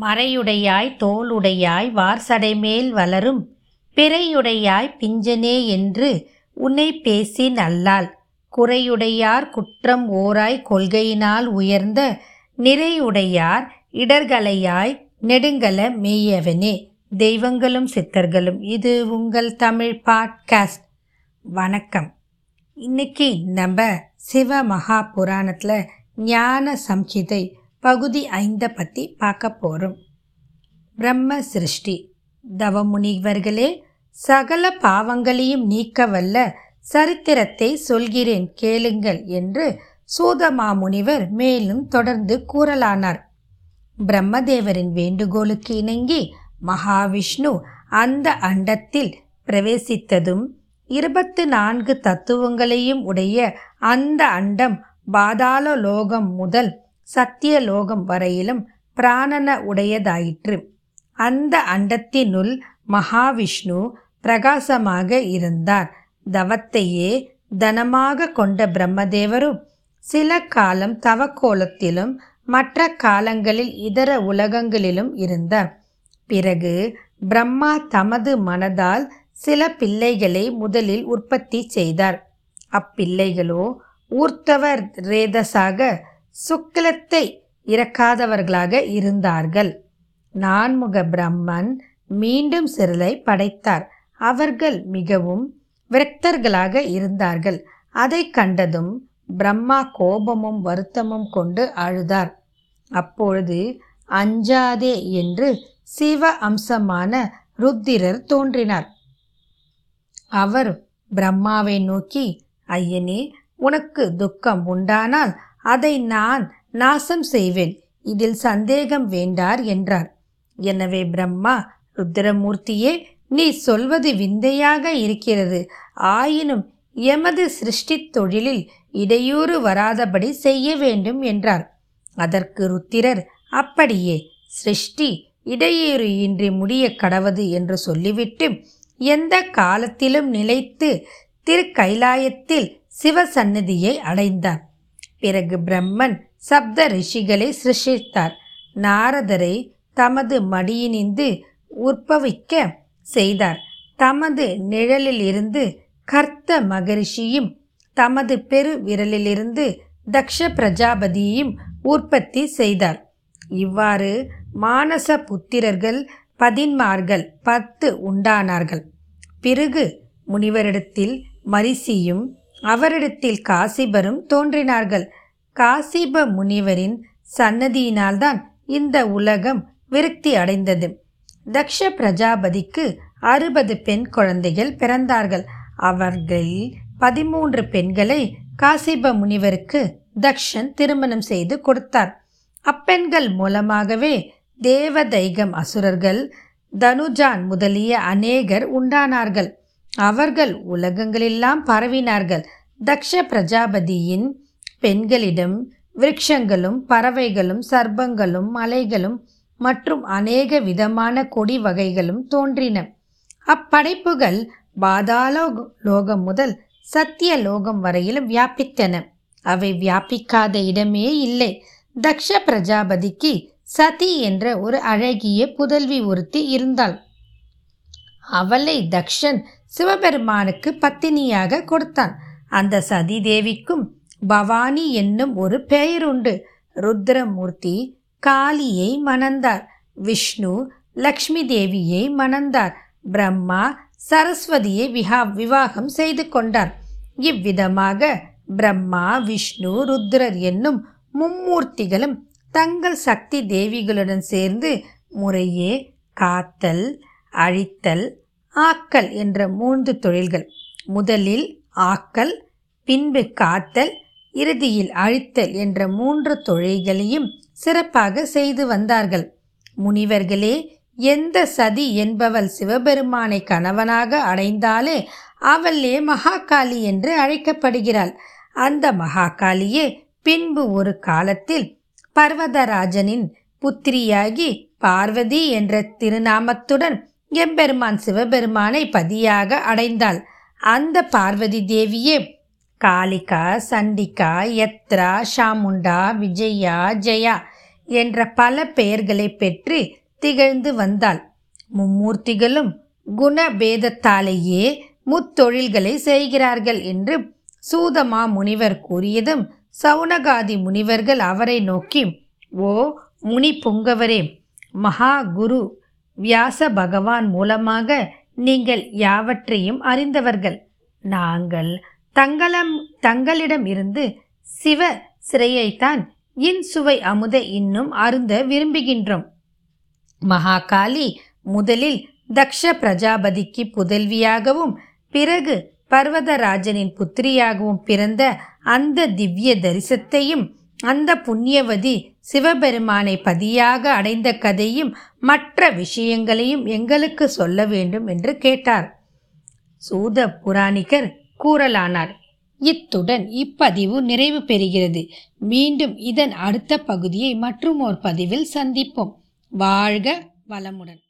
மறையுடையாய் தோளுடையாய் வார்சடைமேல் வளரும் பிறையுடையாய் பிஞ்சனே என்று உன்னை பேசி நல்லாள் குறையுடையார் குற்றம் ஓராய் கொள்கையினால் உயர்ந்த நிறையுடையார் இடர்களையாய் நெடுங்கல மேயவனே. தெய்வங்களும் சித்தர்களும் இது உங்கள் தமிழ் பாட்காஸ்ட். வணக்கம். இன்னைக்கு நம்ம சிவ மகா புராணத்தில் ஞான சம்ஹிதை பகுதி ஐந்தை பற்றி பார்க்க போகிறோம் பிரம்ம சிருஷ்டி. தவமுனிவர்களே சகல பாவங்களையும் நீக்க வல்ல சரித்திரத்தை சொல்கிறேன் கேளுங்கள் என்று சூதமாமுனிவர் மேலும் தொடர்ந்து கூறலானார். பிரம்மதேவரின் வேண்டுகோளுக்கு இணங்கி மகாவிஷ்ணு அந்த அண்டத்தில் பிரவேசித்ததும் இருபத்து நான்கு தத்துவங்களையும் உடைய அந்த அண்டம் பாதாள லோகம் முதல் சத்தியலோகம் வரையிலும் பிராணன உடையதாயிற்று. அந்த அண்டத்தினுள் மகாவிஷ்ணு பிரகாசமாக இருந்தார். தவத்தையே தனமாக கொண்ட பிரம்மதேவரும் சில காலம் தவக்கோலத்திலும் மற்ற காலங்களில் இதர உலகங்களிலும் இருந்தார். பிறகு பிரம்மா தமது மனதால் சில பிள்ளைகளை முதலில் உற்பத்தி செய்தார். அப்பிள்ளைகளோ ஊர்த்தவர் ரேதசாக சுக்கிலத்தை இறக்காதவர்களாக இருந்தார்கள். நான்முக பிரம்மன் மீண்டும் சிறலை படைத்தார். அவர்கள் மிகவும் விரக்தர்களாக இருந்தார்கள். அதை கண்டதும் பிரம்மா கோபமும் வருத்தமும் கொண்டு அழுதார். அப்பொழுது அஞ்சாதே என்று சிவ அம்சமான ருத்திரர் தோன்றினார். அவர் பிரம்மாவை நோக்கி ஐயனே உனக்கு துக்கம் உண்டானால் அதை நான் நாசம் செய்வேன். இதில் சந்தேகம் வேண்டார் என்றார். எனவே பிரம்மா ருத்ரமூர்த்தியே நீ சொல்வது விந்தையாக இருக்கிறது. ஆயினும் எமது சிருஷ்டி தொழிலில் இடையூறு வராதபடி செய்ய வேண்டும் என்றார். அதற்கு ருத்திரர் அப்படியே சிருஷ்டி இடையூறு இன்றி முடிய கடவது என்று சொல்லிவிட்டு எந்த காலத்திலும் நிலைத்து திருக்கைலாயத்தில் சிவசன்னதியை அடைந்தார். பிறகு பிரம்மன் சப்த ரிஷிகளை சிருஷித்தார் நாரதரை தமது மடியினிந்து உற்பவிக்க செய்தார். தமது நிழலிலிருந்து கர்த்த மகரிஷியும் தமது பெரு விரலிலிருந்து தக்ஷ பிரஜாபதியையும் உற்பத்தி செய்தார். இவ்வாறு மானச புத்திரர்கள் பதின்மார்கள் பத்து உண்டானார்கள். பிறகு முனிவரிடத்தில் மரிசியும் அவரிடத்தில் காசிபரும் தோன்றினார்கள். காசிப முனிவரின் சன்னதியினால்தான் இந்த உலகம் விருத்தி அடைந்தது. தக்ஷ பிரஜாபதிக்கு அறுபது பெண் குழந்தைகள் பிறந்தார்கள். அவர்களில் பதிமூன்று பெண்களை காசிப முனிவருக்கு தக்ஷன் திருமணம் செய்து கொடுத்தார். அப்பெண்கள் மூலமாகவே தேவதைகம் அசுரர்கள் தனுஜான் முதலிய அநேகர் உண்டானார்கள். அவர்கள் உலகங்களெல்லாம் பரவினார்கள். தக்ஷ பிரஜாபதியின் பெண்களிடம் விருட்சங்களும் பறவைகளும் சர்ப்பங்களும் மலைகளும் மற்றும் அநேக விதமான கொடி வகைகளும் தோன்றின. அப்படைப்புகள் பாதாள லோகம் முதல் சத்திய லோகம் வரையிலும் வியாபித்தன. அவை வியாபிக்காத இடமே இல்லை. தக்ஷ பிரஜாபதிக்கு சதி என்ற ஒரு அழகிய புதல்வி ஒருத்தி இருந்தாள். அவளை தக்ஷன் சிவபெருமானுக்கு பத்தினியாக கொடுத்தான். அந்த சதி தேவிக்கும் பவானி என்னும் ஒரு பெயர் உண்டு ருத்ரமூர்த்தி காளியை மணந்தார். விஷ்ணு லக்ஷ்மி தேவியை மணந்தார். பிரம்மா சரஸ்வதியை விஹா விவாகம் செய்து கொண்டார். இவ்விதமாக பிரம்மா விஷ்ணு ருத்ரர் என்னும் மும்மூர்த்திகளும் தங்கள் சக்தி தேவிகளுடன் சேர்ந்து முறையே காத்தல் அழித்தல் ஆக்கல் என்ற மூன்று தொழில்கள். முதலில் ஆக்கல் பின்பு காத்தல் இறுதியில் அழித்தல் என்ற மூன்று தொழில்களையும் சிறப்பாக செய்து வந்தார்கள். முனிவர்களே எந்த சதி என்பவள் சிவபெருமானை கணவனாக அடைந்தாலே அவளே மகாகாளி என்று அழைக்கப்படுகிறாள். அந்த மகாகாளியே பின்பு ஒரு காலத்தில் பர்வதராஜனின் புத்திரியாகி பார்வதி என்ற திருநாமத்துடன் எம்பெருமான் சிவபெருமானை பதியாக அடைந்தாள். அந்த பார்வதி தேவியே காளிகா சண்டிகா யத்ரா ஷாமுண்டா விஜயா ஜெயா என்ற பல பெயர்களை பெற்று திகழ்ந்து வந்தாள். மும்மூர்த்திகளும் குணபேதத்தாலேயே முத்தொழில்களை செய்கிறார்கள் என்று சூதமா முனிவர் கூறியதும் சவுனகாதி முனிவர்கள் அவரை நோக்கி ஓ முனி புங்கவரே மகா குரு வியாச பகவான் மூலமாக நீங்கள் யாவற்றையும் அறிந்தவர்கள். நாங்கள் தங்களம் தங்களிடம் இருந்து சிவ சிறையைத்தான் இன்சுவை அமுத இன்னும் அருந்த விரும்புகின்றோம். மகாகாளி முதலில் தக்ஷ பிரஜாபதிக்கு புதல்வியாகவும் பிறகு பர்வதராஜனின் புத்திரியாகவும் பிறந்த அந்த திவ்ய தரிசத்தையும் அந்த புண்ணியவதி சிவபெருமானை பதியாக அடைந்த கதையும் மற்ற விஷயங்களையும் எங்களுக்கு சொல்ல வேண்டும் என்று கேட்டார். சூத புராணிகர் கூறலானார். இத்துடன் இப்பதிவு நிறைவு பெறுகிறது. மீண்டும் இதன் அடுத்த பகுதியை மற்றும் ஒரு பதிவில் சந்திப்போம். வாழ்க வளமுடன்.